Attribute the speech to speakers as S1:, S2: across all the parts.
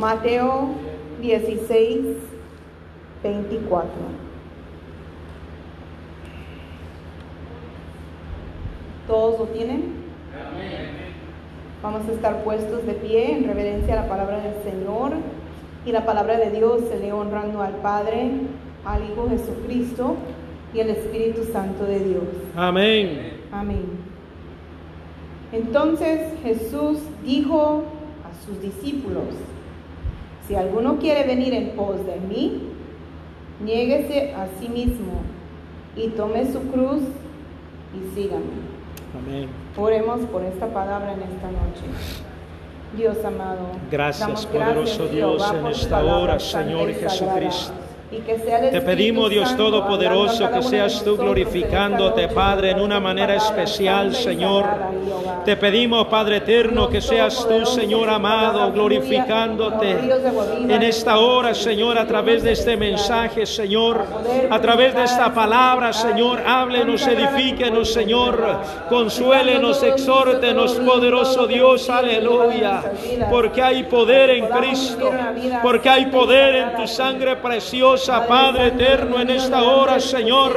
S1: Mateo 16, 24. ¿Todos lo tienen? Vamos a estar puestos de pie en reverencia a la palabra del Señor y la palabra de Dios se lee honrando al Padre, al Hijo Jesucristo y al Espíritu Santo de Dios.
S2: Amén.
S1: Amén. Entonces Jesús dijo a sus discípulos, si alguno quiere venir en pos de mí, niéguese a sí mismo y tome su cruz y sígame.
S2: Amén.
S1: Oremos por esta palabra en esta noche. Dios amado,
S2: Gracias, poderoso Dios,
S1: Jehová,
S2: en esta hora, Señor. Jesucristo.
S1: Y que sea el
S2: Te pedimos, Dios
S1: Santo,
S2: Todopoderoso, que seas tú glorificándote, Padre, en una manera especial, Señor. Te pedimos, Padre eterno, que seas tú, Señor amado, glorificándote en esta hora, Señor, a través de este mensaje, Señor, a través de esta palabra, Señor, háblenos, edifíquenos, Señor, consuélenos, exhórtenos, poderoso Dios, aleluya, porque hay poder en Cristo, porque hay poder en tu sangre preciosa, Padre eterno, en esta hora, Señor,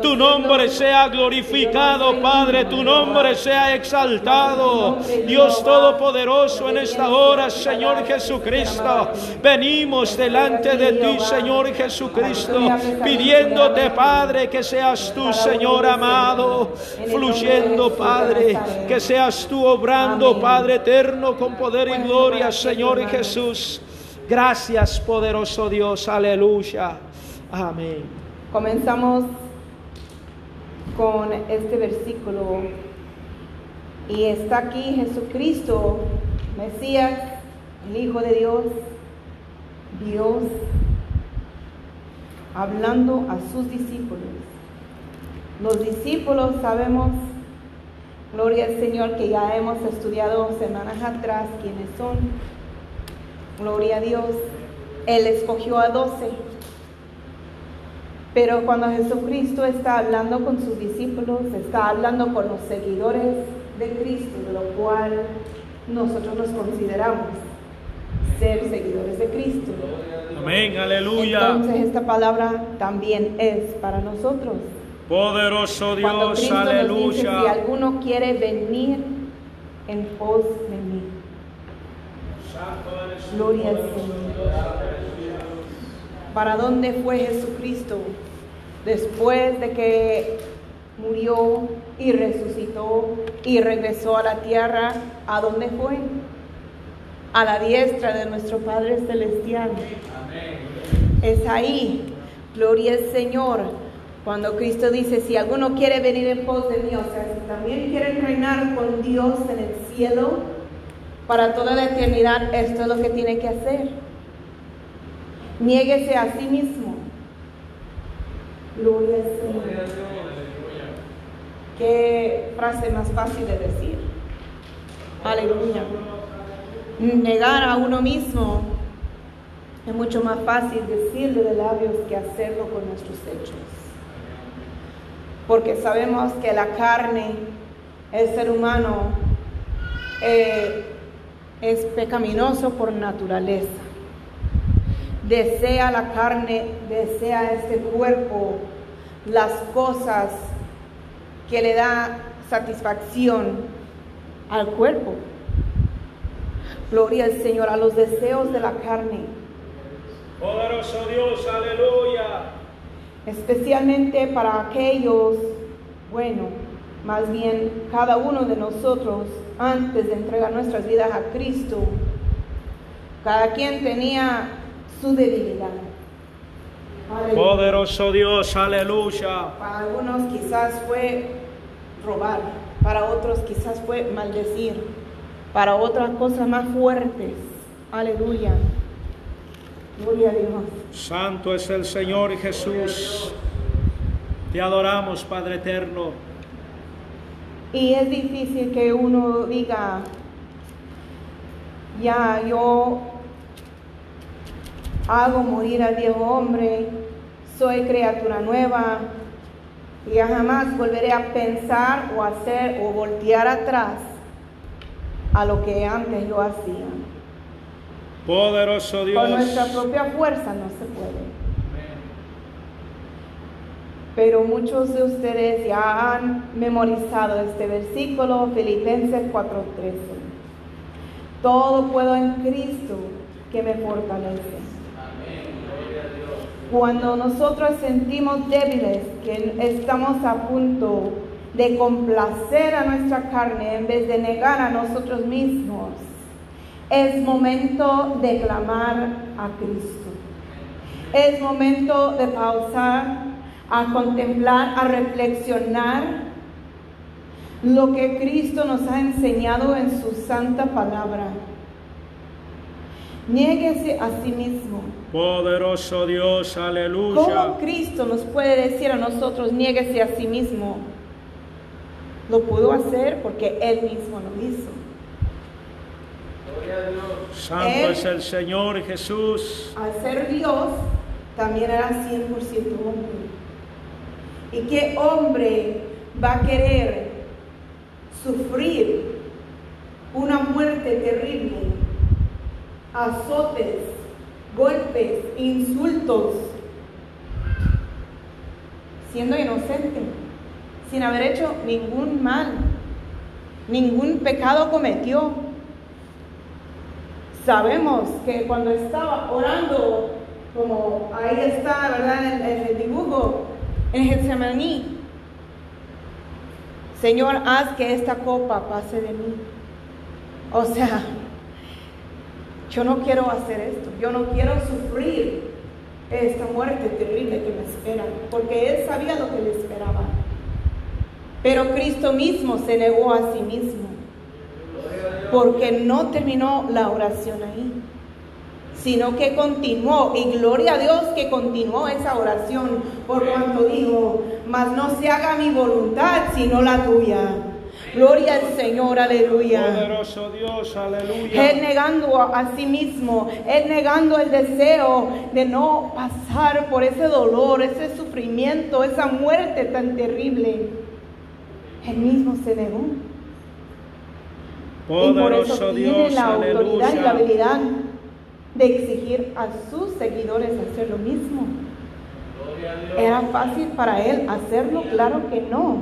S2: tu nombre sea glorificado, Padre, tu nombre sea exaltado, Dios Todopoderoso, en esta hora, Señor Jesucristo, venimos delante de ti, Señor Jesucristo, pidiéndote, Padre, que seas tú, Señor amado, fluyendo, Padre, que seas tú obrando, Padre eterno, con poder y gloria, Señor Jesús. Gracias, poderoso Dios, aleluya. Amén.
S1: Comenzamos con este versículo y está aquí Jesucristo, Mesías, el Hijo de Dios, Dios, hablando a sus discípulos. Los discípulos sabemos, gloria al Señor, que ya hemos estudiado semanas atrás quiénes son. Gloria a Dios. Él escogió a doce. Pero cuando Jesucristo está hablando con sus discípulos, está hablando con los seguidores de Cristo, de lo cual nosotros nos consideramos ser seguidores de Cristo.
S2: Amén, aleluya.
S1: Entonces esta palabra también es para nosotros.
S2: Poderoso
S1: Cuando
S2: Dios,
S1: Cristo nos dice, si
S2: aleluya.
S1: alguno quiere venir en pos de mí. Gloria al Señor. ¿Para dónde fue Jesucristo después de que murió y resucitó y regresó a la tierra? ¿A dónde fue? A la diestra de nuestro Padre Celestial. Es ahí, gloria al Señor, cuando Cristo dice, si alguno quiere venir en pos de mí, o sea, si también quieren reinar con Dios en el cielo, para toda la eternidad, esto es lo que tiene que hacer. Niéguese a sí mismo. Gloria al Señor. Qué frase más fácil de decir. Aleluya. Negar a uno mismo es mucho más fácil decirlo de labios que hacerlo con nuestros hechos. Porque sabemos que la carne, el ser humano, eh, es pecaminoso por naturaleza. Desea la carne, desea este cuerpo, las cosas que le da satisfacción al cuerpo. Gloria al Señor, a los deseos de la carne.
S2: Poderoso Dios, aleluya.
S1: especialmente para aquellos, bueno, más bien cada uno de nosotros, antes de entregar nuestras vidas a Cristo, cada quien tenía su debilidad. Aleluya.
S2: Poderoso Dios, aleluya.
S1: Para algunos quizás fue robar, para otros quizás fue maldecir, para otras cosas más fuertes. Aleluya. Gloria a Dios.
S2: Santo es el Señor Jesús. Te adoramos, Padre eterno.
S1: Y es difícil que uno diga, ya yo hago morir al viejo hombre, soy criatura nueva, y ya jamás volveré a pensar o hacer o voltear atrás a lo que antes yo hacía.
S2: Poderoso Dios.
S1: nuestra propia fuerza no se puede. Pero muchos de ustedes ya han memorizado este versículo, Filipenses 4:13. Todo puedo en Cristo que me fortalece. Cuando nosotros sentimos débiles, que estamos a punto de complacer a nuestra carne en vez de negar a nosotros mismos, es momento de clamar a Cristo. Es momento de pausar, a contemplar, a reflexionar lo que Cristo nos ha enseñado en su santa palabra. Niéguese a sí mismo.
S2: Poderoso Dios,
S1: ¿Cómo
S2: aleluya.
S1: Cristo nos puede decir a nosotros, niéguese a sí mismo? Lo pudo hacer porque Él mismo lo hizo.
S2: Santo
S1: Él-
S2: es el Señor Jesús.
S1: Al ser Dios, también era 100% hombre. ¿Y qué hombre va a querer sufrir una muerte terrible? Azotes, golpes, insultos, siendo inocente, sin haber hecho ningún mal, ningún pecado cometió. Sabemos que cuando estaba orando, como ahí está, ¿verdad? En, el dibujo, en Getsemaní, Señor, haz que esta copa pase de mí. O sea, yo no quiero hacer esto, yo no quiero sufrir esta muerte terrible que me espera, porque Él sabía lo que le esperaba. Pero Cristo mismo se negó a sí mismo porque no terminó la oración ahí, sino que continuó, y gloria a Dios que continuó esa oración, por cuanto dijo, mas no se haga mi voluntad, sino la tuya. Gloria al Señor, aleluya.
S2: Poderoso Dios, aleluya.
S1: Él negando a, sí mismo, Él negando el deseo de no pasar por ese dolor, ese sufrimiento, esa muerte tan terrible. Él mismo se negó. Y por eso tiene la autoridad y la habilidad de exigir a sus seguidores hacer lo mismo. ¿Era fácil para él hacerlo? Claro que no.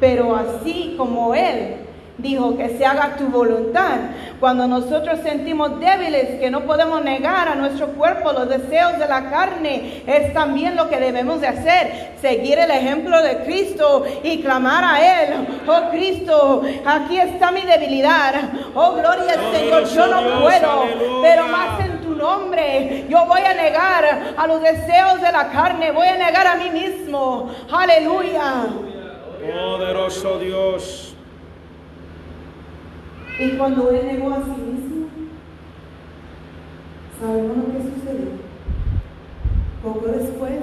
S1: Pero así como él dijo que se haga tu voluntad, cuando nosotros sentimos débiles que no podemos negar a nuestro cuerpo los deseos de la carne, es también lo que debemos de hacer, seguir el ejemplo de Cristo y clamar a Él, oh Cristo, aquí está mi debilidad, oh gloria al Señor, yo no puedo, pero más en tu nombre, yo voy a negar a los deseos de la carne, voy a negar a mí mismo, aleluya.
S2: Poderoso Dios.
S1: Y cuando él negó a sí mismo, ¿sabemos lo que sucedió? Poco después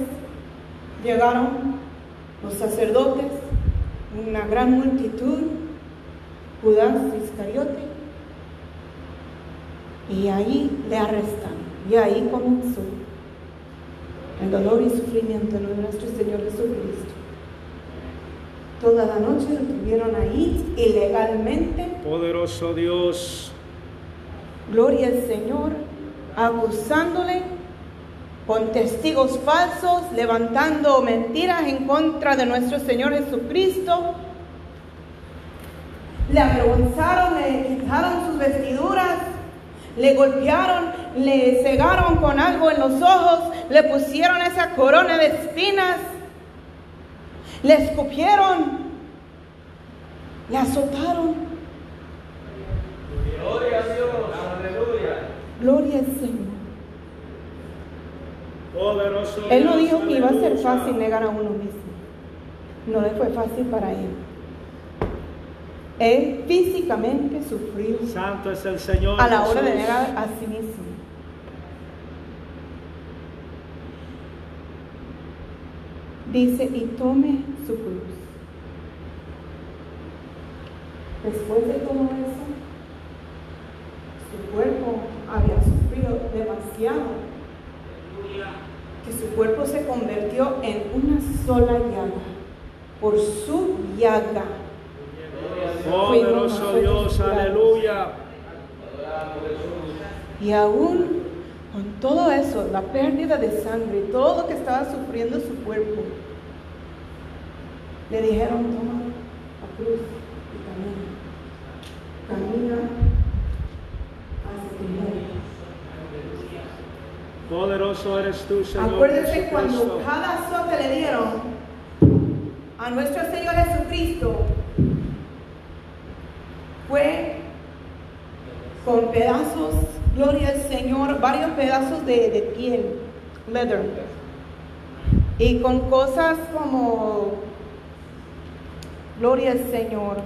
S1: llegaron los sacerdotes, una gran multitud, Judas Iscariote, y ahí le arrestaron. Y ahí comenzó el dolor y sufrimiento de nuestro Señor Jesucristo. Toda la noche lo tuvieron ahí ilegalmente
S2: Poderoso Dios.
S1: Gloria al Señor, acusándole con testigos falsos, levantando mentiras en contra de nuestro Señor Jesucristo. Le avergonzaron, le quitaron sus vestiduras, le golpearon, le cegaron con algo en los ojos, le pusieron esa corona de espinas, le escupieron, le azotaron. Gloria al Señor.
S2: Poderoso
S1: Él no
S2: Dios,
S1: dijo que iba a ser
S2: aleluya.
S1: fácil negar a uno mismo. No le fue fácil para él. Él físicamente sufrió
S2: Santo es el Señor.
S1: a la hora de negar a sí mismo. Dice, y tome su cruz. Después de todo eso, su cuerpo había sufrido demasiado que su cuerpo se convirtió en una sola llaga. Por su llaga.
S2: Poderoso Dios, aleluya.
S1: Y aún con todo eso, la pérdida de sangre, todo lo que estaba sufriendo su cuerpo, le dijeron, toma la cruz y camina. Camina hacia tu
S2: Poderoso eres tú, Señor.
S1: Acuérdese cuando cada azote le dieron a nuestro Señor Jesucristo, fue con pedazos, gloria al Señor, varios pedazos de, de piel, leather, y con cosas como, gloria al Señor,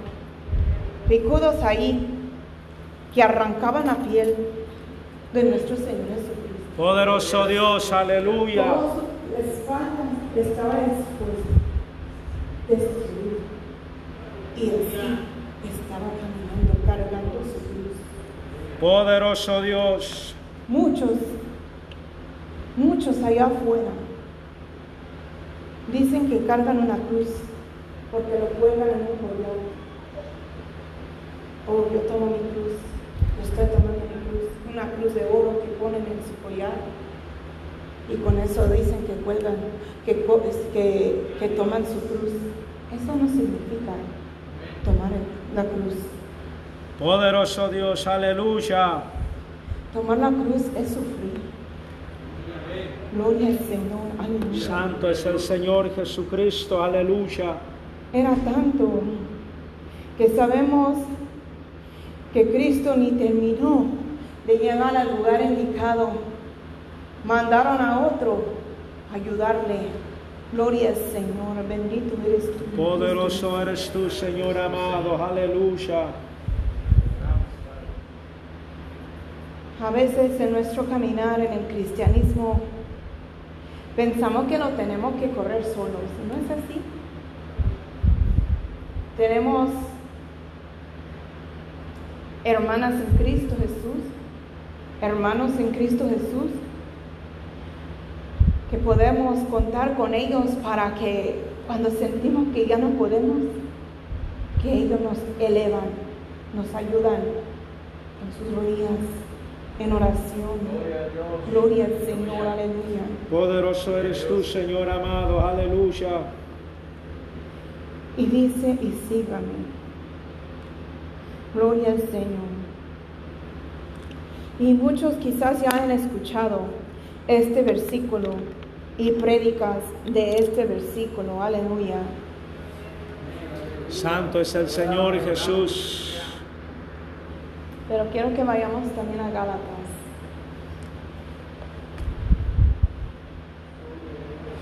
S1: picudos ahí que arrancaban la piel de nuestro Señor Jesucristo.
S2: Poderoso Dios, aleluya.
S1: Todo su espalda estaba expuesta, destruida, y así estaba caminando, cargando su cruz.
S2: Poderoso Dios.
S1: Muchos, muchos allá afuera dicen que cargan una cruz porque lo cuelgan en un collar. Oh, yo tomo mi cruz, yo estoy mi cruz, una cruz de oro que ponen en su collar. Y con eso dicen que cuelgan, que, que, que toman su cruz. Eso no significa tomar la cruz.
S2: Poderoso Dios, aleluya.
S1: Tomar la cruz es sufrir. Gloria al Señor, aleluya.
S2: Santo es el Señor Jesucristo, aleluya.
S1: Era tanto que sabemos que Cristo ni terminó de llegar al lugar indicado. Mandaron a otro a ayudarle. Gloria al Señor, bendito eres tú.
S2: Poderoso eres tú, Señor amado, aleluya.
S1: A veces en nuestro caminar en el cristianismo pensamos que lo tenemos que correr solos. ¿No es así? Tenemos hermanas en Cristo Jesús, hermanos en Cristo Jesús, que podemos contar con ellos para que cuando sentimos que ya no podemos, que ellos nos elevan, nos ayudan en sus rodillas, en oración. Gloria al Señor, aleluya.
S2: Poderoso eres tú, Señor amado, aleluya.
S1: Y dice, y sígame. Gloria al Señor. Y muchos quizás ya han escuchado este versículo y prédicas de este versículo. Aleluya.
S2: Santo es el Señor Jesús.
S1: Pero quiero que vayamos también a Gálatas.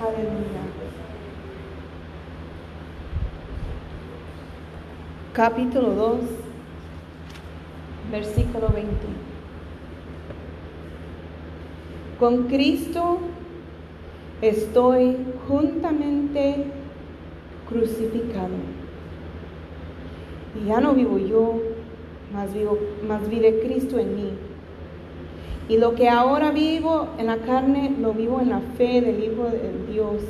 S1: Aleluya. Capítulo 2, versículo 20. Con Cristo estoy juntamente crucificado. Y ya no vivo yo, más, vivo, más vive Cristo en mí. Y lo que ahora vivo en la carne, lo vivo en la fe del Hijo de Dios,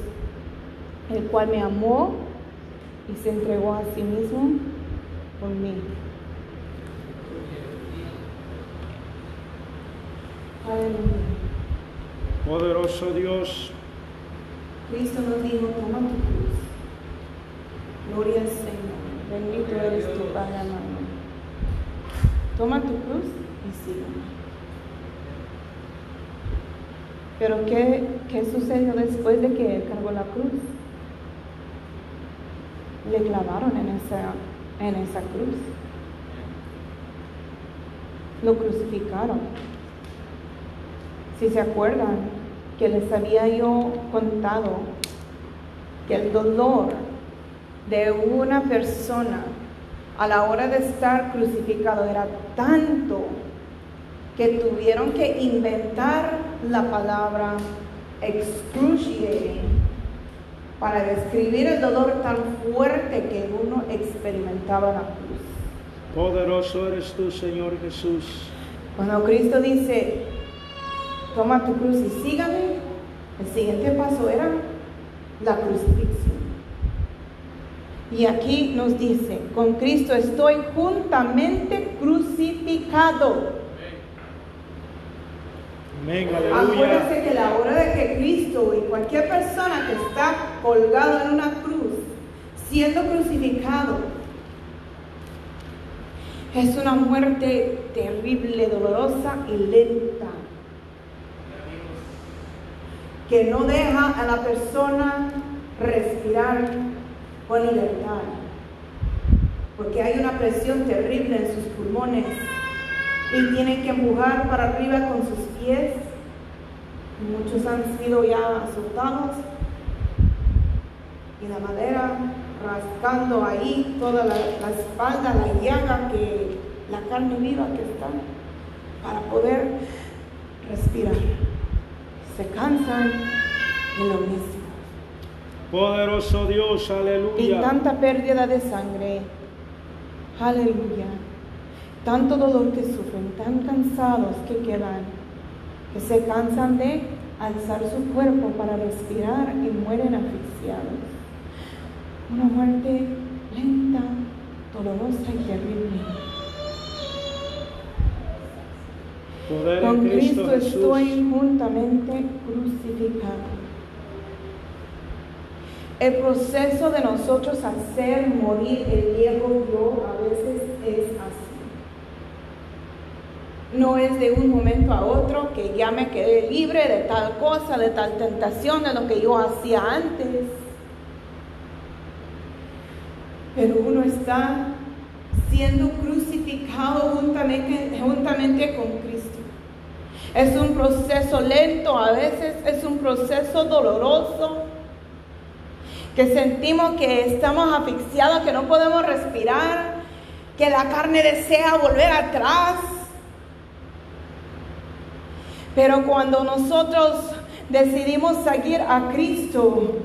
S1: el cual me amó y se entregó a sí mismo por mí. Aleluya.
S2: Poderoso Dios.
S1: Cristo nos dijo, toma tu cruz. Gloria al Señor. Bendito eres tu Padre amado. Toma tu cruz y sígueme. Pero ¿qué, ¿qué sucedió después de que él cargó la cruz? Le clavaron en esa, en esa cruz. Lo crucificaron. Si se acuerdan que les había yo contado que el dolor de una persona a la hora de estar crucificado era tanto que tuvieron que inventar la palabra excruciating para describir el dolor tan fuerte que uno experimentaba en la cruz.
S2: Poderoso eres tú, Señor Jesús.
S1: Cuando Cristo dice, toma tu cruz y sígame, el siguiente paso era la crucifixión. Y aquí nos dice, con Cristo estoy juntamente crucificado.
S2: Amén,
S1: Acuérdense que la hora de que Cristo y cualquier persona que está colgado en una cruz, siendo crucificado, es una muerte terrible, dolorosa y lenta, que no deja a la persona respirar con libertad, porque hay una presión terrible en sus pulmones y tienen que empujar para arriba con sus pies. Muchos han sido ya azotados y la madera rascando ahí toda la, la espalda, la llaga que la carne viva que está para poder respirar. Se cansan de lo mismo.
S2: Poderoso Dios,
S1: Y
S2: aleluya.
S1: tanta pérdida de sangre. Aleluya. Tanto dolor que sufren, tan cansados que quedan, que se cansan de alzar su cuerpo para respirar y mueren asfixiados. Una muerte lenta, dolorosa y terrible.
S2: Poder
S1: Con
S2: Cristo
S1: Cristo estoy juntamente crucificado. El proceso de nosotros hacer morir el viejo yo a veces es así. No es de un momento a otro que ya me quedé libre de tal cosa, de tal tentación, de lo que yo hacía antes. Pero uno está siendo crucificado juntamente, juntamente con Cristo. Es un proceso lento, a veces es un proceso doloroso, que sentimos que estamos asfixiados, que no podemos respirar, que la carne desea volver atrás. Pero cuando nosotros decidimos seguir a Cristo,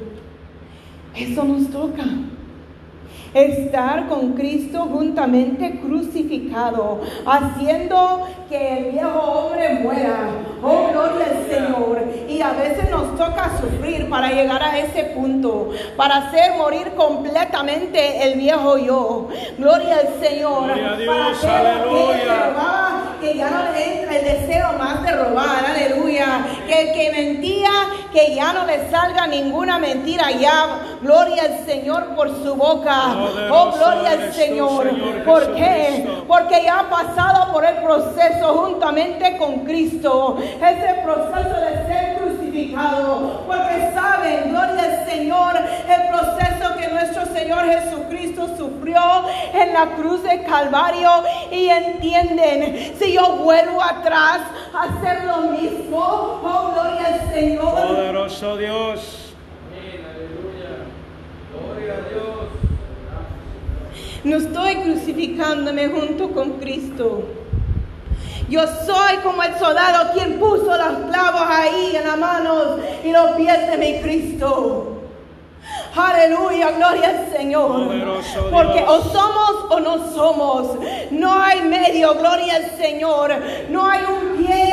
S1: eso nos toca. Estar con Cristo juntamente crucificado, haciendo que el viejo hombre muera. Oh, gloria al Señor. Y a veces nos toca sufrir para llegar a ese punto, para hacer morir completamente el viejo yo. Gloria al Señor.
S2: Gloria a Dios, aleluya.
S1: Que ya no le entra el deseo más de robar, aleluya. Que el que mentía, que ya no le salga ninguna mentira ya. Gloria al Señor por su boca. Oh, gloria al Señor. ¿Por qué? Porque ya ha pasado por el proceso juntamente con Cristo. Ese proceso de ser crucificado. Porque saben, gloria al Señor, el proceso que nuestro Señor Jesucristo sufrió en la cruz de Calvario. Y entienden, si yo vuelvo atrás a hacer lo mismo, oh, gloria al Señor.
S2: Poderoso Dios.
S1: No estoy crucificándome junto con Cristo. Yo soy como el soldado quien puso los clavos ahí en las manos y los pies de mi Cristo. Aleluya, gloria al Señor. Porque o somos o no somos. No hay medio, gloria al Señor. No hay un pie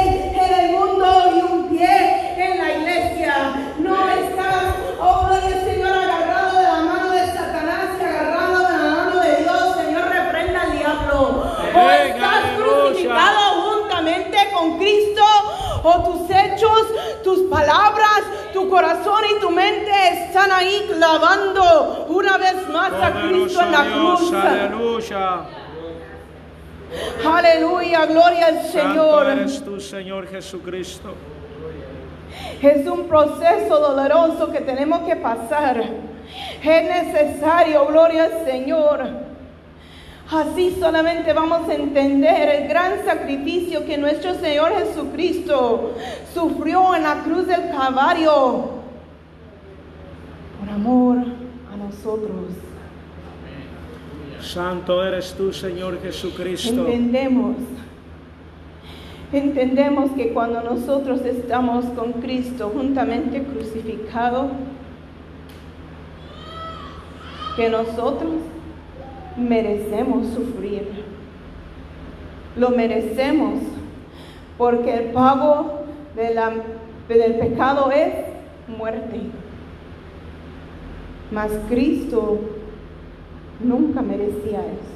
S2: Jesucristo.
S1: Es un proceso doloroso que tenemos que pasar. Es necesario, gloria al Señor. Así solamente vamos a entender el gran sacrificio que nuestro Señor Jesucristo sufrió en la cruz del Calvario por amor a nosotros.
S2: Santo eres tú, Señor Jesucristo.
S1: Entendemos, entendemos que cuando nosotros estamos con Cristo juntamente crucificado, que nosotros merecemos sufrir. Lo merecemos porque el pago del pecado es muerte. Mas Cristo nunca merecía eso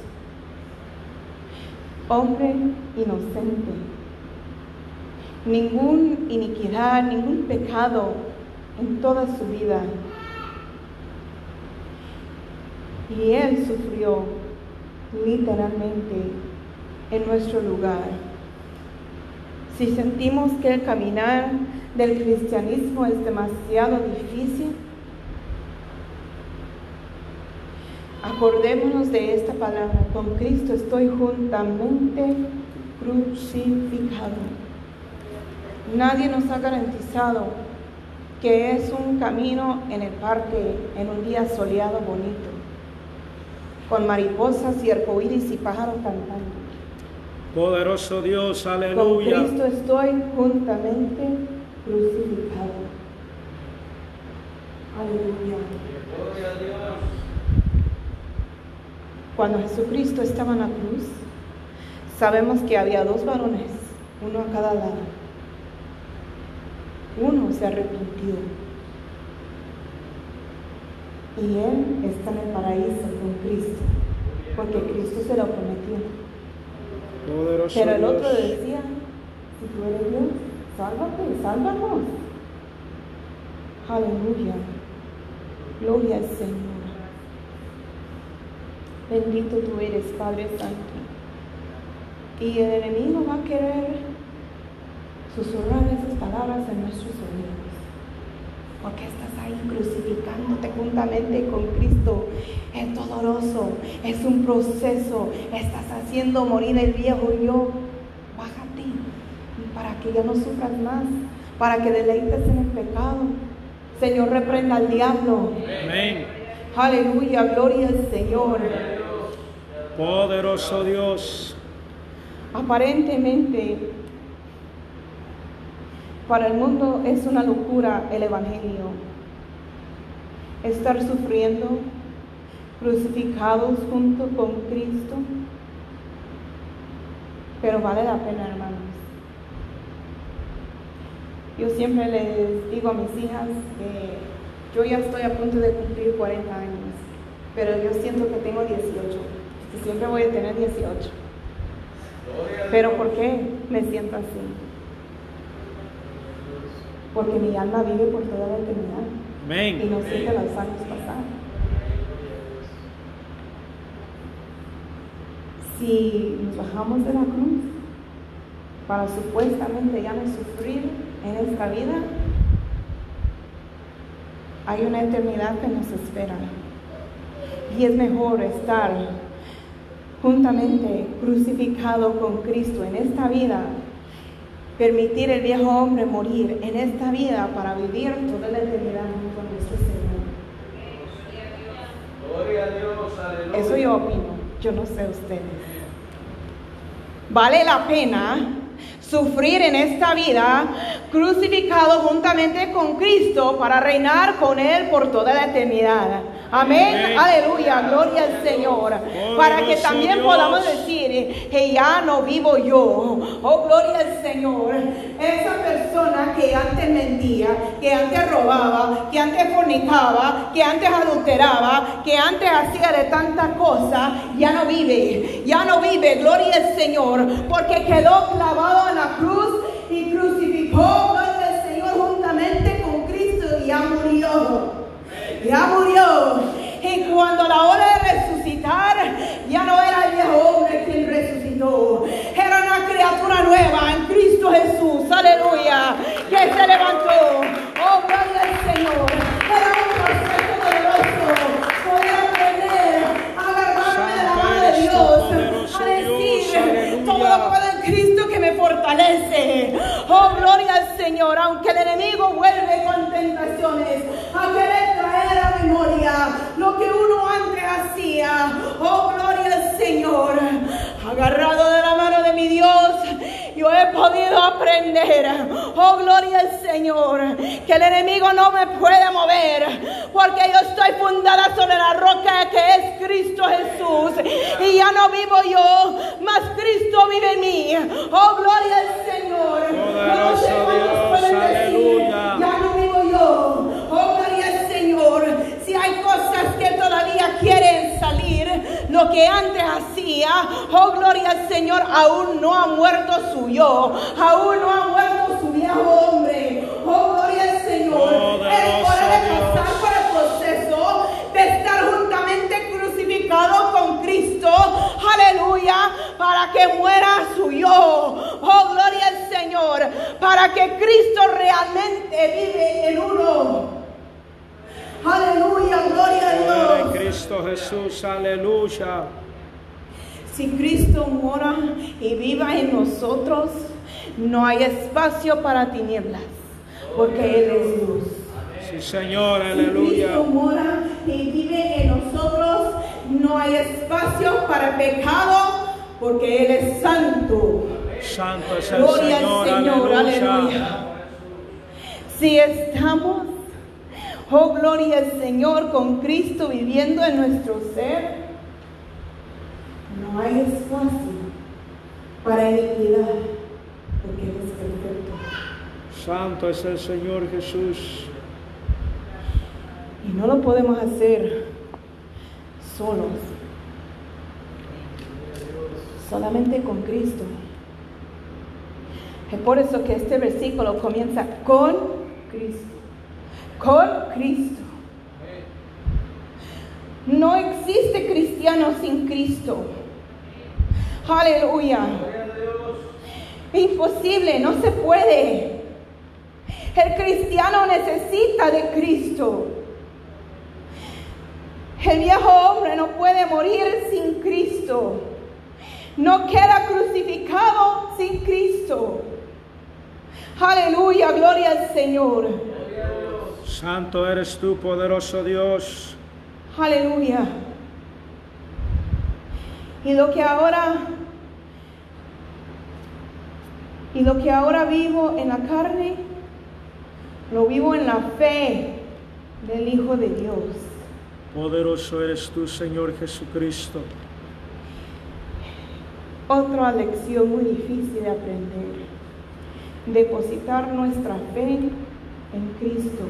S1: hombre inocente, ningún iniquidad, ningún pecado en toda su vida. Y Él sufrió literalmente en nuestro lugar. Si sentimos que el caminar del cristianismo es demasiado difícil, acordémonos de esta palabra, con Cristo estoy juntamente crucificado. Nadie nos ha garantizado que es un camino en el parque en un día soleado bonito, con mariposas y arcoíris y pájaros cantando.
S2: Poderoso Dios, aleluya.
S1: Con Cristo estoy juntamente crucificado. Aleluya. Cuando Jesucristo estaba en la cruz, sabemos que había dos varones, uno a cada lado. Uno se arrepintió. Y él está en el paraíso con Cristo, porque Cristo se lo prometió. Pero el otro decía, si tú eres Dios, sálvate, sálvanos. Aleluya. Gloria al Señor. Bendito tú eres, Padre Santo. Y el enemigo va a querer susurrar esas palabras en nuestros oídos. Porque estás ahí crucificándote juntamente con Cristo. Es doloroso, es un proceso. Estás haciendo morir el viejo yo. Bájate para que ya no sufras más, para que deleites en el pecado. Señor, reprenda al diablo. Amén. Aleluya, gloria al Señor.
S2: Poderoso Dios.
S1: Aparentemente, para el mundo es una locura el Evangelio. Estar sufriendo, crucificados junto con Cristo. Pero vale la pena, hermanos. Yo siempre les digo a mis hijas que yo ya estoy a punto de cumplir 40 años, pero yo siento que tengo 18 siempre voy a tener 18. Pero ¿por qué me siento así? Porque mi alma vive por toda la eternidad. Y no siente los años pasar. Si nos bajamos de la cruz para supuestamente ya no sufrir en esta vida, hay una eternidad que nos espera. Y es mejor estar juntamente crucificado con Cristo en esta vida, permitir el viejo hombre morir en esta vida para vivir toda la eternidad con nuestro Señor. Eso yo opino, yo no sé ustedes. Vale la pena sufrir en esta vida crucificado juntamente con Cristo para reinar con Él por toda la eternidad. Amén. Aleluya. Gloria al Señor. Para que también podamos decir que ya no vivo yo. Oh, gloria al Señor. Esa persona que antes mentía, que antes robaba, que antes fornicaba, que antes adulteraba, que antes hacía de tantas cosas, ya no vive. Ya no vive. Gloria al Señor. Porque quedó clavado en la cruz y crucificó. Gloria al Señor juntamente con Cristo y ya murió ya murió. Y cuando la hora de resucitar, ya no era el viejo hombre quien resucitó. Era una criatura nueva en Cristo Jesús. Aleluya. Que se levantó. Oh, gloria al Señor. Era un proceso poderoso. Poder aprender a agarrarme de la mano de Dios. A decir, todo lo puedo en Cristo que me fortalece. Oh, gloria al Señor. Aunque el enemigo vuelve con tentaciones. A querer memoria lo que uno antes hacía. Oh, gloria al Señor. Agarrado de la mano de mi Dios, yo he podido aprender. Oh, gloria al Señor. Que el enemigo no me puede mover. Porque yo estoy fundada sobre la roca que es Cristo Jesús. Y ya no vivo yo, mas Cristo vive en mí. Oh, gloria al Señor. Lo que antes hacía, oh, gloria al Señor, aún no ha muerto su yo. Aún no ha muerto viejo hombre. Oh, gloria al Señor. Hora de pasar por el proceso de estar juntamente crucificado con Cristo. Aleluya. Para que muera su yo. Oh, gloria al Señor. Para que Cristo realmente vive en uno. Aleluya, gloria a Dios.
S2: Cristo Jesús, aleluya.
S1: Si Cristo mora y viva en nosotros, no hay espacio para tinieblas, porque Él es luz.
S2: Sí, Señor, aleluya.
S1: Si Cristo mora y vive en nosotros, no hay espacio para pecado, porque Él es santo.
S2: Santo es el Gloria Señor, al Señor, aleluya. aleluya.
S1: Si estamos, oh gloria al Señor, con Cristo viviendo en nuestro ser, no hay espacio para iniquidad, porque Él es perfecto.
S2: Santo es el Señor Jesús.
S1: Y no lo podemos hacer solos, solamente con Cristo. Es por eso que este versículo comienza con Cristo. Con Cristo. No existe cristiano sin Cristo. Aleluya. Imposible, no se puede. El cristiano necesita de Cristo. El viejo hombre no puede morir sin Cristo. No queda crucificado sin Cristo. Aleluya, gloria al Señor.
S2: Santo eres tú, poderoso Dios.
S1: Aleluya. Y lo que ahora y lo que ahora vivo en la carne, lo vivo en la fe del Hijo de Dios.
S2: Poderoso eres tú, Señor Jesucristo.
S1: Otra lección muy difícil de aprender. Depositar nuestra fe en Cristo.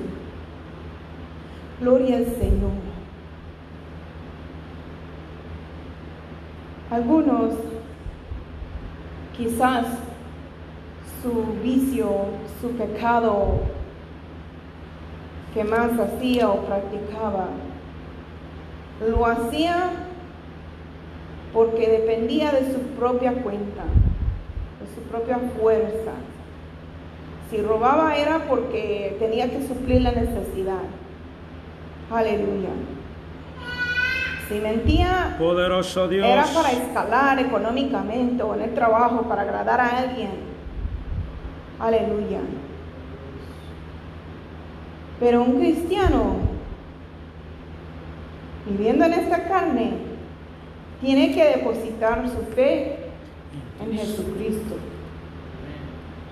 S1: Gloria al Señor. Algunos quizás su vicio, su pecado que más hacía o practicaba, lo hacía porque dependía de su propia cuenta, de su propia fuerza. Si robaba era porque tenía que suplir la necesidad. Aleluya. Si mentía,
S2: poderoso Dios,
S1: era para escalar económicamente o en el trabajo, para agradar a alguien. Aleluya. Pero un cristiano, viviendo en esta carne, tiene que depositar su fe en Jesucristo.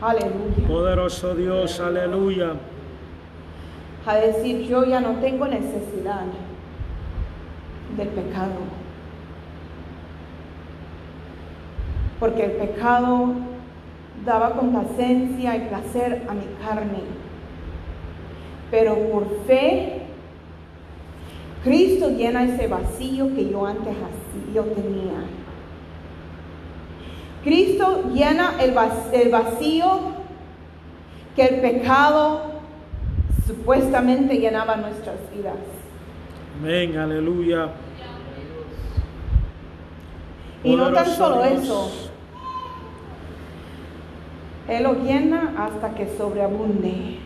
S1: Aleluya.
S2: Poderoso Dios, aleluya.
S1: A decir, yo ya no tengo necesidad del pecado. Porque el pecado daba complacencia y placer a mi carne. Pero por fe, Cristo llena ese vacío que yo antes yo tenía. Cristo llena el vacío que el pecado supuestamente llenaba nuestras vidas.
S2: Amén, aleluya.
S1: Y no tan solo eso. Él lo llena hasta que sobreabunde.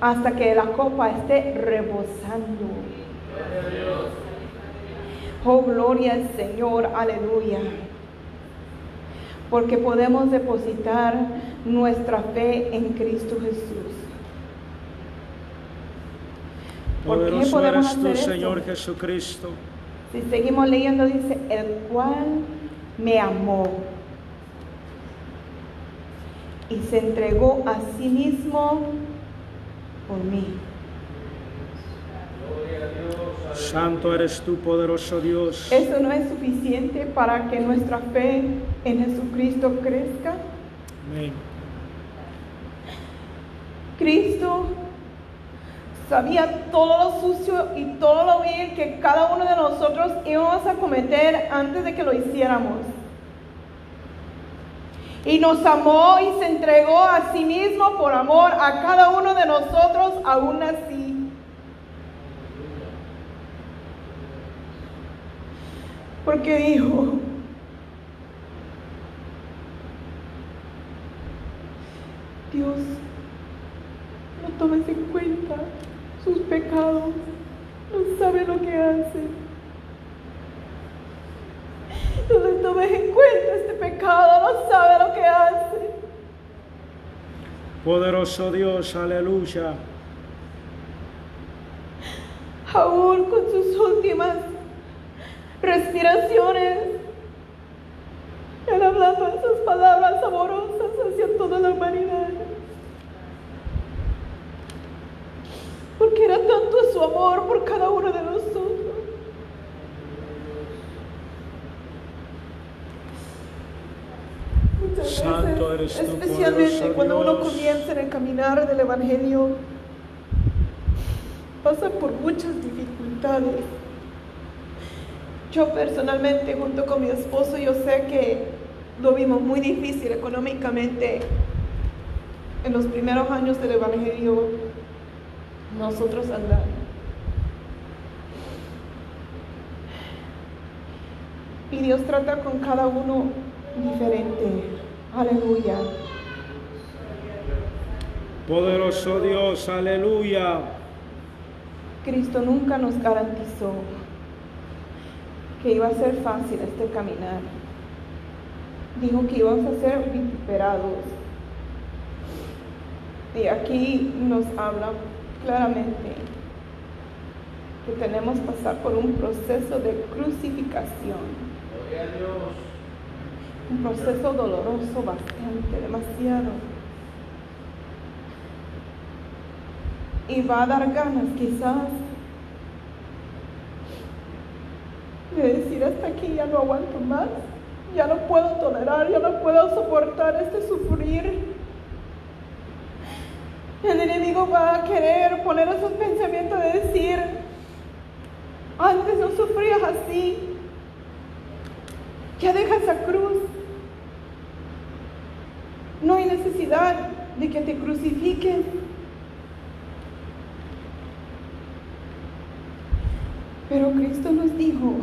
S1: Hasta que la copa esté rebosando. Oh, gloria al Señor, aleluya. Porque podemos depositar nuestra fe en Cristo Jesús.
S2: ¿Por qué podemos hacer Señor Jesucristo.
S1: Si seguimos leyendo, dice, el cual me amó y se entregó a sí mismo por mí.
S2: Santo eres tú, poderoso Dios.
S1: ¿Eso no es suficiente para que nuestra fe en Jesucristo crezca?
S2: Amén.
S1: Cristo sabía todo lo sucio y todo lo bien que cada uno de nosotros íbamos a cometer antes de que lo hiciéramos. y nos amó y se entregó a sí mismo por amor a cada uno de nosotros aún así. Porque dijo, Dios, no tomes en cuenta sus pecados, no sabe lo que hace. No le tomes en cuenta este pecado, no sabe lo que hace.
S2: Poderoso Dios, aleluya.
S1: Aún con sus últimas respiraciones, Él hablando esas palabras amorosas hacia toda la humanidad. Porque era tanto su amor por cada uno de nosotros.
S2: Santo eres tú,
S1: especialmente cuando uno comienza en el caminar del Evangelio, pasa por muchas dificultades. Yo personalmente, junto con mi esposo, yo sé que lo vimos muy difícil económicamente en los primeros años del Evangelio, nosotros andar. Y Dios trata con cada uno diferente. Aleluya.
S2: Poderoso Dios, aleluya.
S1: Cristo nunca nos garantizó que iba a ser fácil este caminar. Dijo que íbamos a ser vituperados. Y aquí nos habla claramente que tenemos que pasar por un proceso de crucificación. Un proceso doloroso bastante, demasiado. Y va a dar ganas quizás de decir hasta aquí ya no aguanto más, ya no puedo tolerar, ya no puedo soportar este sufrir. El enemigo va a querer poner esos pensamientos de decir, antes no sufrías así, ya deja esa cruz. No hay necesidad de que te crucifiquen. Pero Cristo nos dijo,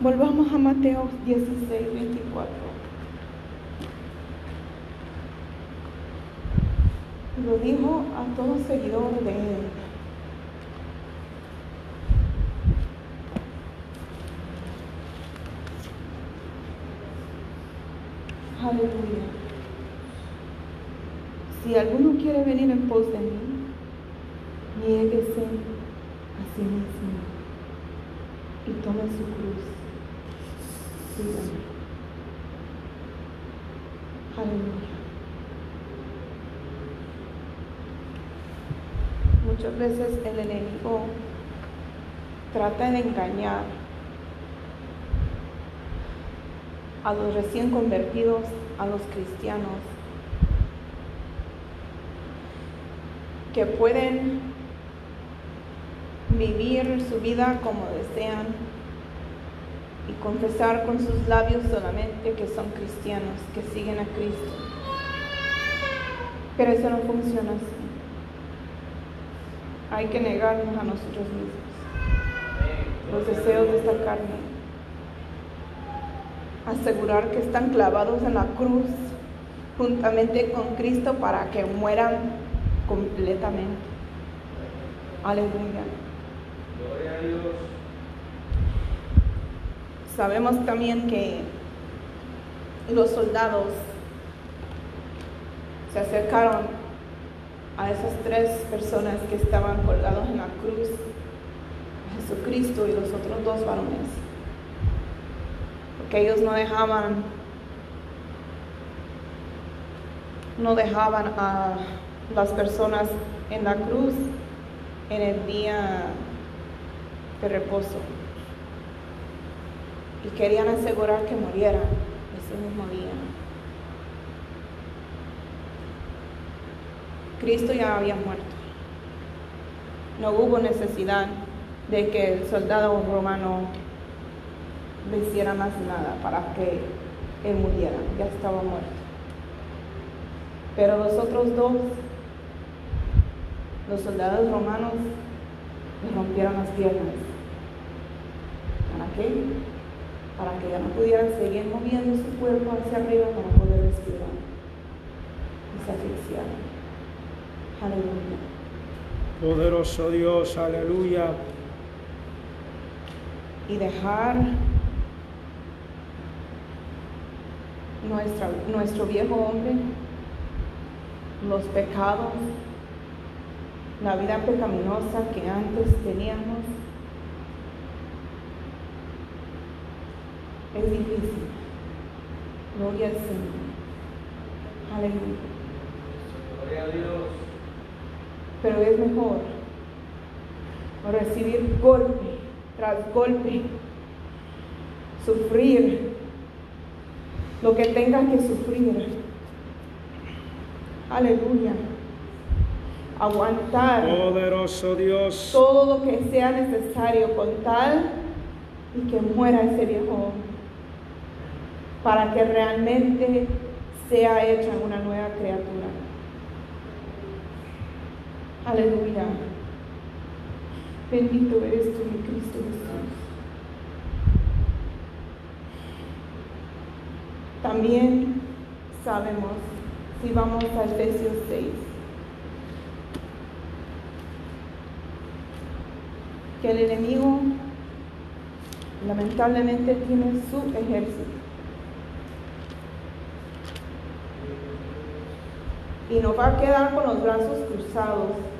S1: volvamos a Mateo 16, 24. Lo dijo a todo seguidor de Él. Aleluya. Si alguno quiere venir en pos de mí, niéguese a sí mismo y tome su cruz. Sígame. Aleluya. Veces el enemigo trata de engañar a los recién convertidos, a los cristianos, que pueden vivir su vida como desean y confesar con sus labios solamente que son cristianos, que siguen a Cristo. Pero eso no funciona así. Hay que negarnos a nosotros mismos, los deseos de esta carne asegurar que están clavados en la cruz juntamente con Cristo para que mueran completamente. Aleluya.
S3: Gloria a Dios.
S1: Sabemos también que los soldados se acercaron a esas tres personas que estaban colgados en la cruz, Jesucristo y los otros dos varones porque ellos no dejaban no dejaban a las personas en la cruz en el día de reposo y querían asegurar que muriera ese mismo día. Cristo ya había muerto. No hubo necesidad de que el soldado romano le hiciera más nada para que él muriera, ya estaba muerto. Pero los otros dos, los soldados romanos, le rompieron las piernas. ¿Para qué? Para que ya no pudieran seguir moviendo su cuerpo hacia arriba para poder respirar. Y se asfixiaron. Aleluya.
S2: Poderoso Dios, aleluya.
S1: Y dejar nuestra, nuestro viejo hombre, los pecados, la vida pecaminosa que antes teníamos, es difícil. Gloria al Señor. Aleluya.
S3: Gloria a Dios.
S1: Pero es mejor recibir golpe tras golpe, sufrir lo que tenga que sufrir. Aleluya. Aguantar
S2: Poderoso Dios.
S1: todo lo que sea necesario con tal y que muera ese viejo para que realmente sea hecha una nueva criatura. Aleluya. Bendito eres tú, mi Cristo Jesús. También sabemos, si vamos a Efesios 6, que el enemigo lamentablemente tiene su ejército. Y no va a quedar con los brazos cruzados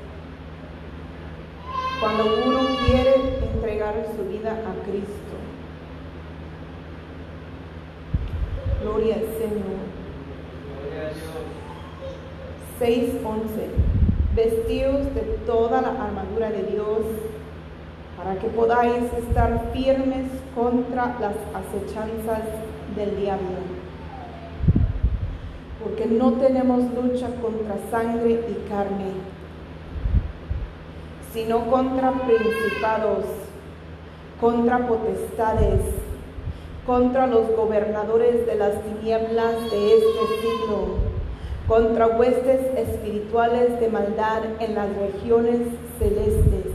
S1: cuando uno quiere entregar su vida a Cristo. Gloria al Señor.
S3: Gloria a Dios.
S1: 6:11 Vestidos de toda la armadura de Dios para que podáis estar firmes contra las acechanzas del diablo. Porque no tenemos lucha contra sangre y carne, sino contra principados, contra potestades, contra los gobernadores de las tinieblas de este siglo contra huestes espirituales de maldad en las regiones celestes.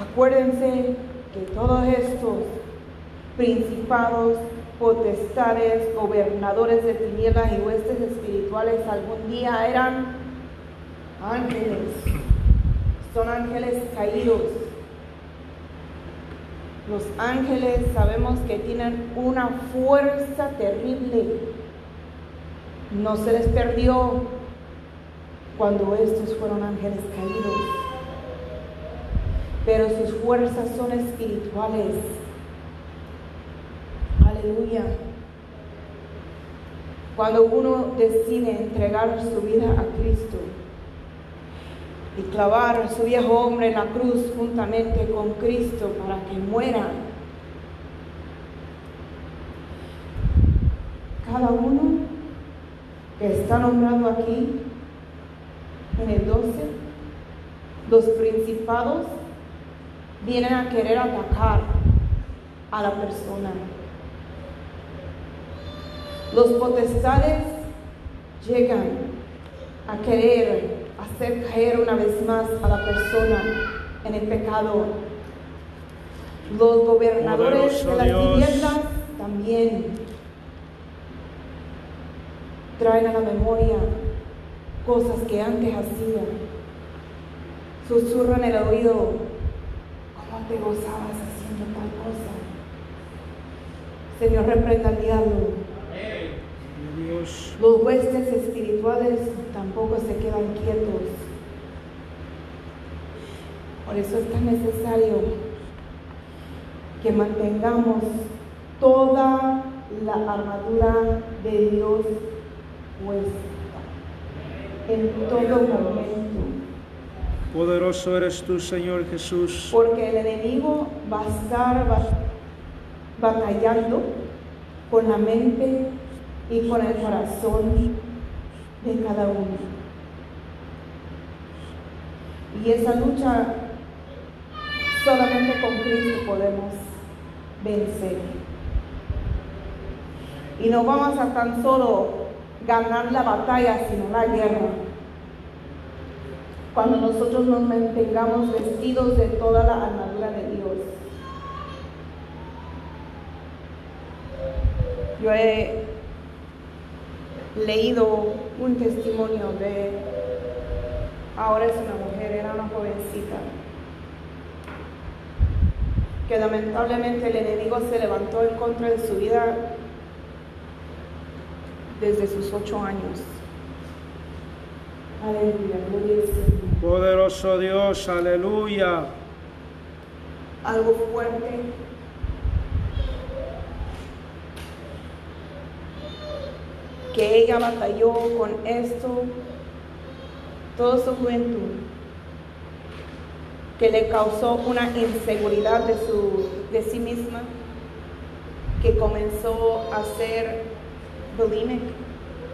S1: Acuérdense que todos estos principados, potestades, gobernadores de tinieblas y huestes espirituales algún día eran ángeles, son ángeles caídos. Los ángeles sabemos que tienen una fuerza terrible. No se les perdió cuando estos fueron ángeles caídos. Pero sus fuerzas son espirituales. Aleluya. Cuando uno decide entregar su vida a Cristo, y clavar su viejo hombre en la cruz juntamente con Cristo para que muera. Cada uno que está nombrado aquí en el 12, los principados vienen a querer atacar a la persona. Los potestades llegan a querer hacer caer una vez más a la persona en el pecado. Los gobernadores
S2: Poderoso
S1: de las tinieblas también traen a la memoria cosas que antes hacía. Susurran en el oído, ¿cómo te gozabas haciendo tal cosa? Señor, reprenda al diablo. Los huestes espirituales tampoco se quedan quietos. Por eso es tan necesario que mantengamos toda la armadura de Dios puesta en todo momento.
S2: Poderoso eres tú, Señor Jesús.
S1: Porque el enemigo va a estar ba- batallando con la mente y con el corazón de cada uno. Y esa lucha solamente con Cristo podemos vencer. Y no vamos a tan solo ganar la batalla, sino la guerra. Cuando nosotros nos mantengamos vestidos de toda la armadura de Dios. Yo he leído un testimonio de, ahora es una mujer, era una jovencita, que lamentablemente el enemigo se levantó en contra de su vida desde sus ocho años. Aleluya, gloria al Señor.
S2: Poderoso Dios, aleluya.
S1: Algo fuerte. Que ella batalló con esto toda su juventud. Que le causó una inseguridad de, su, de sí misma. Que comenzó a ser bulimic.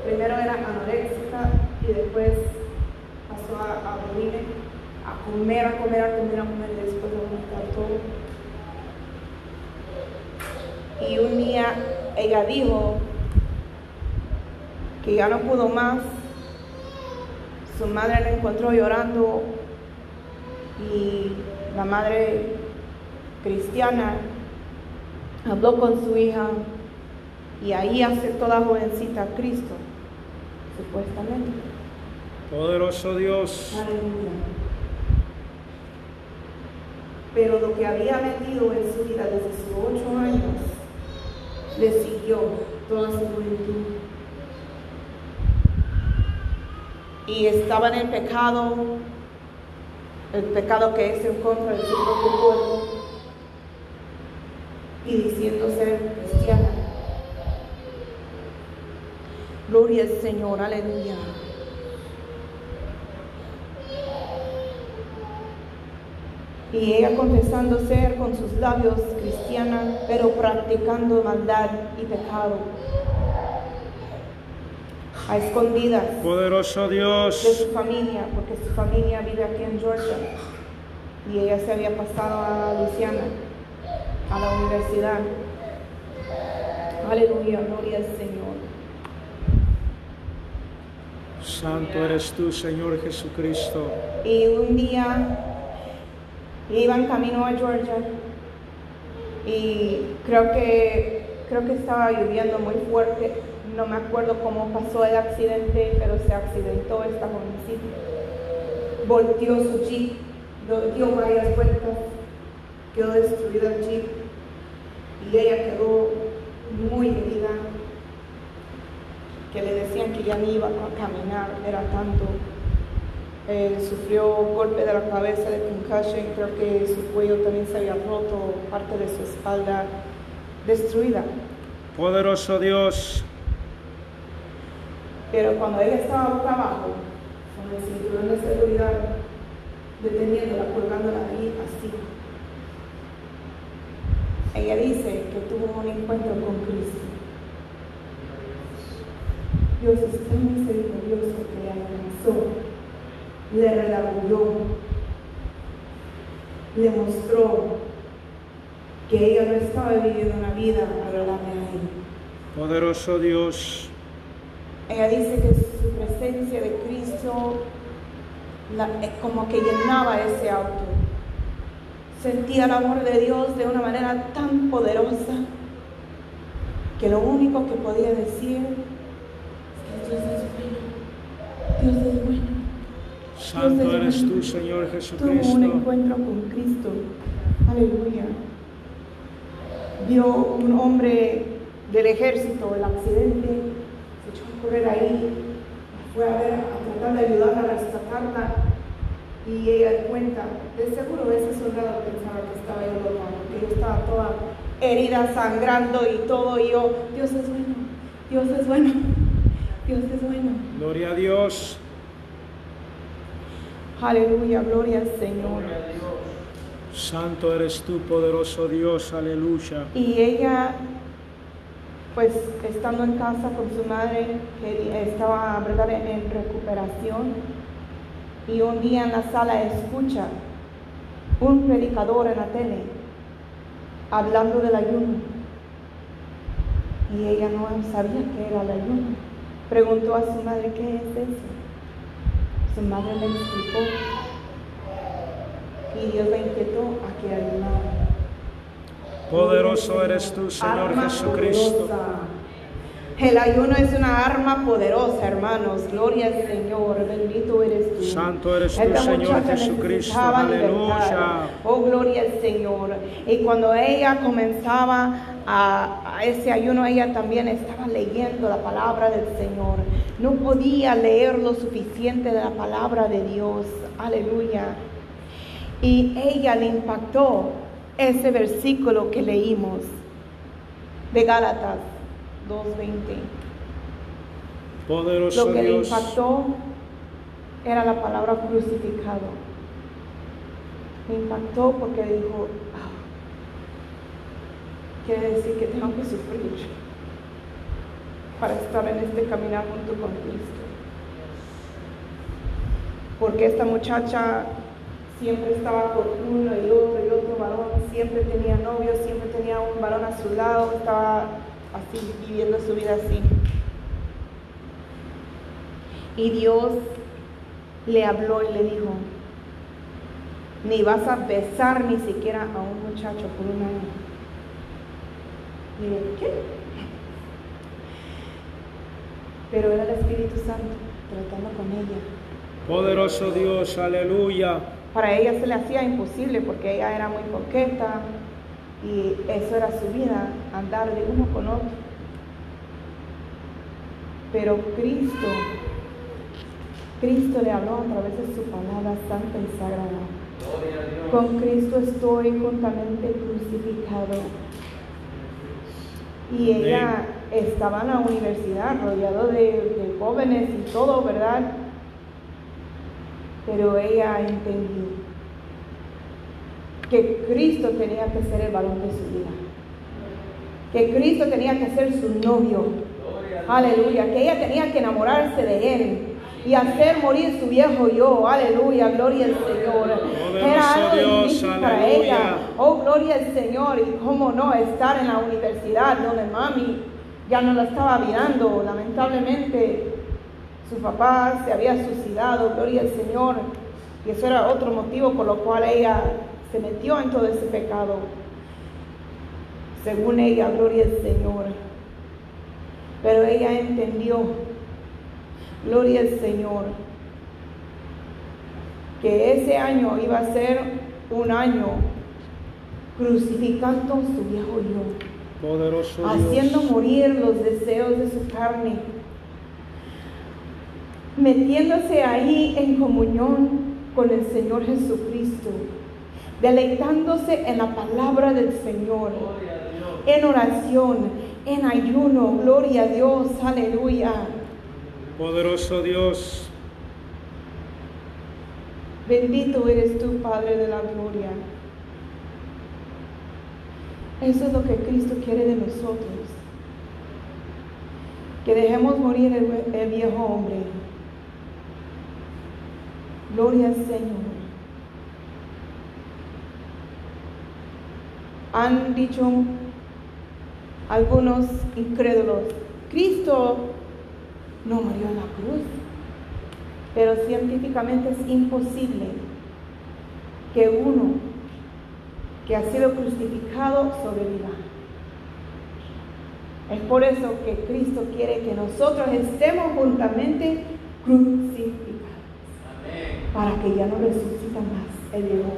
S1: Primero era anoréxica y después pasó a, a a comer, a comer, a comer, a comer y después a todo. Y un día ella dijo que ya no pudo más. Su madre la encontró llorando y la madre cristiana habló con su hija y ahí aceptó la jovencita a Cristo, supuestamente.
S2: Poderoso Dios.
S1: Aleluya. Pero lo que había metido en su vida desde sus ocho años le siguió toda su juventud. Y estaba en el pecado, el pecado que es en contra de su propio cuerpo, y diciendo ser cristiana. Gloria al Señor, aleluya. Y ella confesando ser con sus labios cristiana, pero practicando maldad y pecado. A escondidas
S2: Poderoso
S1: de su familia, porque su familia vive aquí en Georgia. Y ella se había pasado a Luisiana, a la universidad. Aleluya, gloria al Señor.
S2: Santo eres tú, Señor Jesucristo.
S1: Y un día iban camino a Georgia y creo que creo que estaba lloviendo muy fuerte. No me acuerdo cómo pasó el accidente, pero se accidentó esta jovencita. Volteó su jeep, dio varias vueltas, quedó destruido el jeep y ella quedó muy herida que le decían que ya ni iba a caminar, era tanto. Sufrió golpe de la cabeza de concussion, creo que su cuello también se había roto, parte de su espalda destruida.
S2: Poderoso Dios.
S1: Pero cuando ella estaba boca abajo, con el cinturón de seguridad, deteniéndola, colgándola ahí así, ella dice que tuvo un encuentro con Cristo. Dios es tan misericordioso que le alcanzó, le redarguyó, le mostró que ella no estaba viviendo una vida agradable a él.
S2: Poderoso Dios.
S1: Ella dice que su presencia de Cristo la- eh, como que llenaba ese auto. Sentía el amor de Dios de una manera tan poderosa que lo único que podía decir es que Dios es bueno. Dios es bueno.
S2: Santo eres tú, Señor
S1: Tuvo un
S2: Jesucristo.
S1: encuentro con Cristo. Aleluya. Vio un hombre del ejército, el accidente, correr ahí, fue a ver, a tratar de ayudarla a rescatarla. Y ella cuenta, de seguro ese soldado pensaba que estaba yo loca, porque yo estaba toda herida, sangrando y todo, y yo, Dios es bueno, Dios es bueno, Dios es bueno.
S2: Gloria a Dios.
S1: Aleluya, gloria al Señor.
S3: Gloria a Dios.
S2: Santo eres tú, poderoso Dios. Aleluya.
S1: Y ella, pues estando en casa con su madre, que estaba ¿verdad? en recuperación, y un día en la sala escucha un predicador en la tele hablando del ayuno. Y ella no sabía qué era el ayuno. Preguntó a su madre, ¿qué es eso? Su madre le explicó. Y Dios la inquietó a que ayunara.
S2: Poderoso eres tú, Señor
S1: Arma
S2: Jesucristo.
S1: poderosa. El ayuno es una arma poderosa, hermanos. Gloria al Señor. Bendito eres tú.
S2: Santo eres tú,
S1: Esta
S2: Señor Jesucristo. Aleluya.
S1: Oh, gloria al Señor. Y cuando ella comenzaba a, a ese ayuno, ella también estaba leyendo la palabra del Señor. No podía leer lo suficiente de la palabra de Dios. Aleluya. Y ella le impactó ese versículo que leímos de Gálatas 2.20.
S2: Poderoso
S1: Lo que le
S2: Dios.
S1: impactó era la palabra crucificado. Me impactó porque dijo, "Ah, quiere decir que tengo que sufrir para estar en este caminar junto con Cristo. Porque esta muchacha siempre estaba con uno y otro y otro varón, siempre tenía novio, siempre tenía un varón a su lado, estaba así, viviendo su vida así. Y Dios le habló y le dijo, ni vas a besar ni siquiera a un muchacho por un año. ¿qué? Pero era el Espíritu Santo tratando con ella.
S2: Poderoso Dios, aleluya.
S1: Para ella se le hacía imposible porque ella era muy coqueta y eso era su vida, andar de uno con otro. Pero Cristo, Cristo le habló a través de su palabra santa y sagrada. Con Cristo estoy juntamente crucificado. Y ella estaba en la universidad, rodeado de, de jóvenes y todo, ¿verdad? Pero ella entendió que Cristo tenía que ser el varón de su vida. Que Cristo tenía que ser su novio. Aleluya. Que ella tenía que enamorarse de él y hacer morir su viejo yo. Aleluya. Gloria al Señor. Era algo difícil para ella. Oh, gloria al Señor. Y cómo no estar en la universidad donde mami ya no la estaba mirando. Lamentablemente su papá se había suicidado. Gloria al Señor. Y eso era otro motivo por lo cual ella se metió en todo ese pecado. Según ella, gloria al Señor. Pero ella entendió, gloria al Señor, que ese año iba a ser un año crucificando su viejo yo,
S2: Poderoso
S1: haciendo
S2: Dios.
S1: morir los deseos de su carne, metiéndose ahí en comunión con el Señor Jesucristo, deleitándose en la palabra del Señor en oración, en ayuno, gloria a Dios, aleluya.
S2: Poderoso Dios.
S1: Bendito eres tú, Padre de la gloria. Eso es lo que Cristo quiere de nosotros. Que dejemos morir el, el viejo hombre. Gloria al Señor. Han dicho algunos incrédulos, Cristo no murió en la cruz, pero científicamente es imposible que uno que ha sido crucificado sobreviva. Es por eso que Cristo quiere que nosotros estemos juntamente crucificados. Para que ya no resucita más el viejo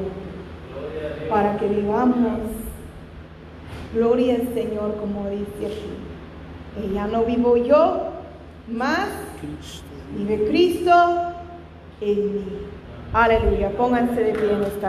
S1: para que vivamos. Gloria al Señor, como dice aquí. Ya no vivo yo, más vive Cristo en mí. Aleluya. Pónganse de pie en esta